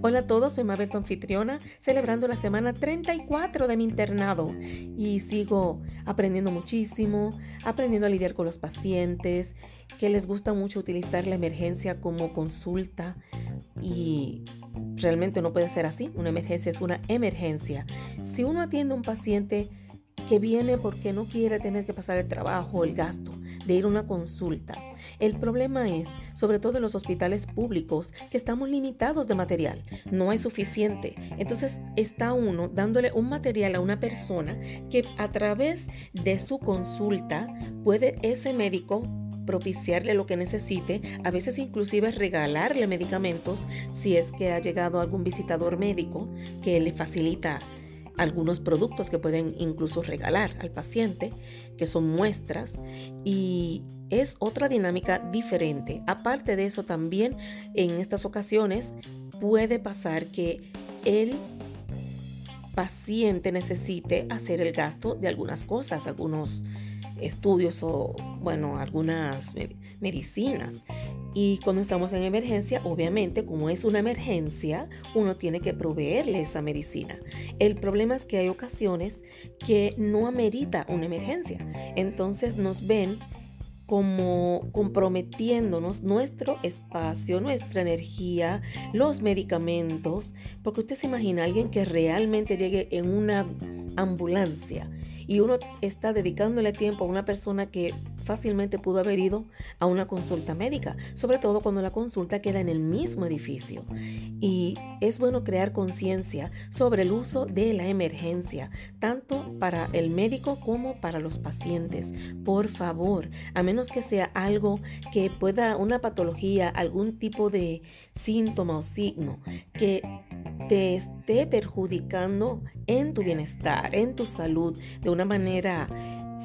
Hola a todos, soy Mabel, tu anfitriona, celebrando la semana 34 de mi internado y sigo aprendiendo muchísimo, aprendiendo a lidiar con los pacientes, que les gusta mucho utilizar la emergencia como consulta y realmente no puede ser así, una emergencia es una emergencia. Si uno atiende a un paciente que viene porque no quiere tener que pasar el trabajo, el gasto de ir una consulta, el problema es, sobre todo en los hospitales públicos, que estamos limitados de material. No hay suficiente. Entonces está uno dándole un material a una persona que a través de su consulta puede ese médico propiciarle lo que necesite, a veces inclusive regalarle medicamentos si es que ha llegado algún visitador médico que le facilita algunos productos que pueden incluso regalar al paciente, que son muestras, y es otra dinámica diferente. Aparte de eso, también en estas ocasiones puede pasar que el paciente necesite hacer el gasto de algunas cosas, algunos estudios o, bueno, algunas medicinas. Y cuando estamos en emergencia, obviamente, como es una emergencia, uno tiene que proveerle esa medicina. El problema es que hay ocasiones que no amerita una emergencia. Entonces nos ven como comprometiéndonos nuestro espacio, nuestra energía, los medicamentos, porque usted se imagina a alguien que realmente llegue en una ambulancia y uno está dedicándole tiempo a una persona que fácilmente pudo haber ido a una consulta médica, sobre todo cuando la consulta queda en el mismo edificio. Y es bueno crear conciencia sobre el uso de la emergencia, tanto para el médico como para los pacientes. Por favor, a menos que sea algo que pueda, una patología, algún tipo de síntoma o signo que te esté perjudicando en tu bienestar, en tu salud, de una manera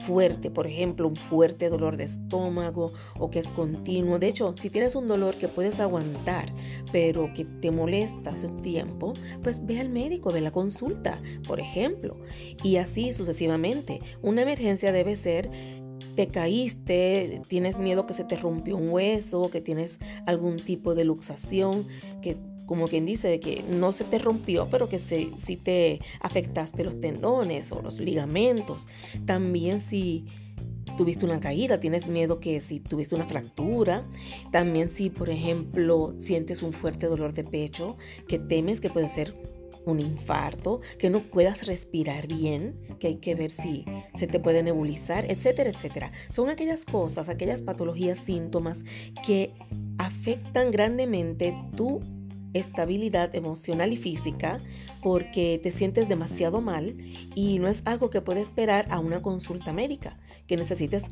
fuerte, por ejemplo, un fuerte dolor de estómago o que es continuo. De hecho, si tienes un dolor que puedes aguantar, pero que te molesta hace un tiempo, pues ve al médico, ve la consulta, por ejemplo. Y así sucesivamente. Una emergencia debe ser te caíste, tienes miedo que se te rompió un hueso, que tienes algún tipo de luxación, que como quien dice, que no se te rompió, pero que si sí te afectaste los tendones o los ligamentos. También si tuviste una caída, tienes miedo que si tuviste una fractura. También si, por ejemplo, sientes un fuerte dolor de pecho, que temes que puede ser un infarto, que no puedas respirar bien, que hay que ver si se te puede nebulizar, etcétera, etcétera. Son aquellas cosas, aquellas patologías, síntomas que afectan grandemente tu estabilidad emocional y física porque te sientes demasiado mal y no es algo que puede esperar a una consulta médica, que necesites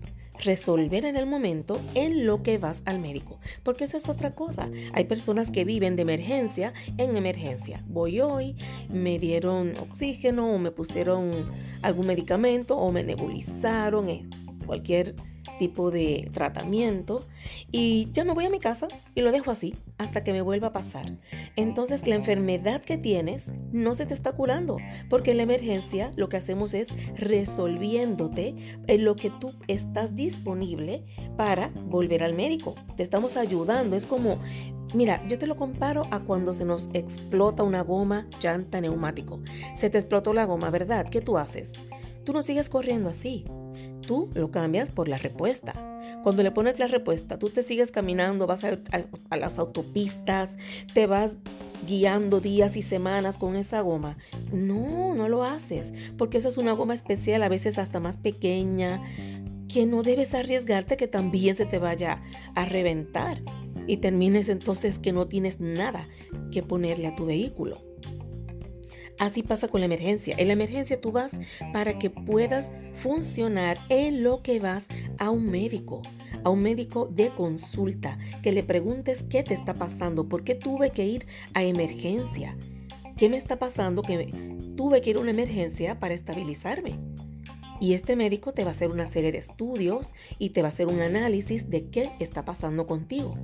resolver en el momento en lo que vas al médico, porque eso es otra cosa. Hay personas que viven de emergencia en emergencia. Voy hoy, me dieron oxígeno o me pusieron algún medicamento o me nebulizaron, eh, cualquier tipo de tratamiento y ya me voy a mi casa y lo dejo así hasta que me vuelva a pasar. Entonces la enfermedad que tienes no se te está curando porque en la emergencia lo que hacemos es resolviéndote en lo que tú estás disponible para volver al médico. Te estamos ayudando, es como Mira, yo te lo comparo a cuando se nos explota una goma llanta neumático. Se te explotó la goma, ¿verdad? ¿Qué tú haces? Tú no sigues corriendo así tú lo cambias por la repuesta. Cuando le pones la repuesta, tú te sigues caminando, vas a, a, las autopistas, te vas guiando días y semanas con esa goma. No, no lo haces, porque eso es una goma especial, a veces hasta más pequeña, que no debes arriesgarte que también se te vaya a reventar y termines entonces que no tienes nada que ponerle a tu vehículo. Así pasa con la emergencia. En la emergencia tú vas para que puedas funcionar en lo que vas a un médico, a un médico de consulta, que le preguntes qué te está pasando, por qué tuve que ir a emergencia, qué me está pasando que tuve que ir a una emergencia para estabilizarme. Y este médico te va a hacer una serie de estudios y te va a hacer un análisis de qué está pasando contigo.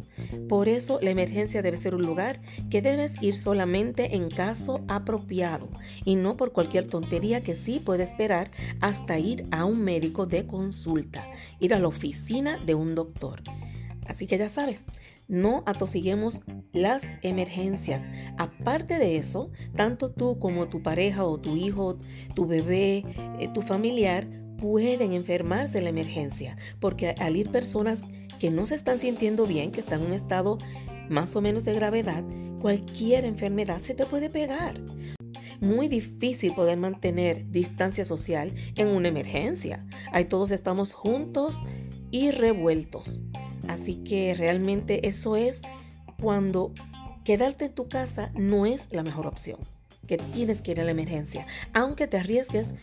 Por eso la emergencia debe ser un lugar que debes ir solamente en caso apropiado y no por cualquier tontería que sí puede esperar hasta ir a un médico de consulta, ir a la oficina de un doctor. Así que ya sabes, no atosiguemos las emergencias. Aparte de eso, tanto tú como tu pareja o tu hijo, tu bebé, eh, tu familiar pueden enfermarse en la emergencia, porque al ir personas que no se están sintiendo bien, que están en un estado más o menos de gravedad, cualquier enfermedad se te puede pegar. Muy difícil poder mantener distancia social en una emergencia. Ahí todos estamos juntos y revueltos. Así que realmente eso es cuando quedarte en tu casa no es la mejor opción que tienes que ir a la emergencia, aunque te arriesgues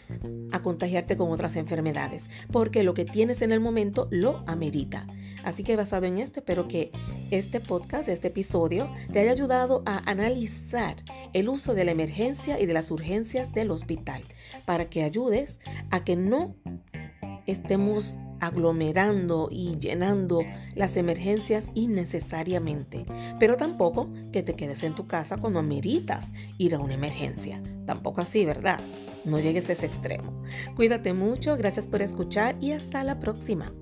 a contagiarte con otras enfermedades, porque lo que tienes en el momento lo amerita. Así que basado en esto, espero que este podcast, este episodio, te haya ayudado a analizar el uso de la emergencia y de las urgencias del hospital, para que ayudes a que no estemos aglomerando y llenando las emergencias innecesariamente, pero tampoco que te quedes en tu casa cuando ameritas ir a una emergencia. Tampoco así, ¿verdad? No llegues a ese extremo. Cuídate mucho, gracias por escuchar y hasta la próxima.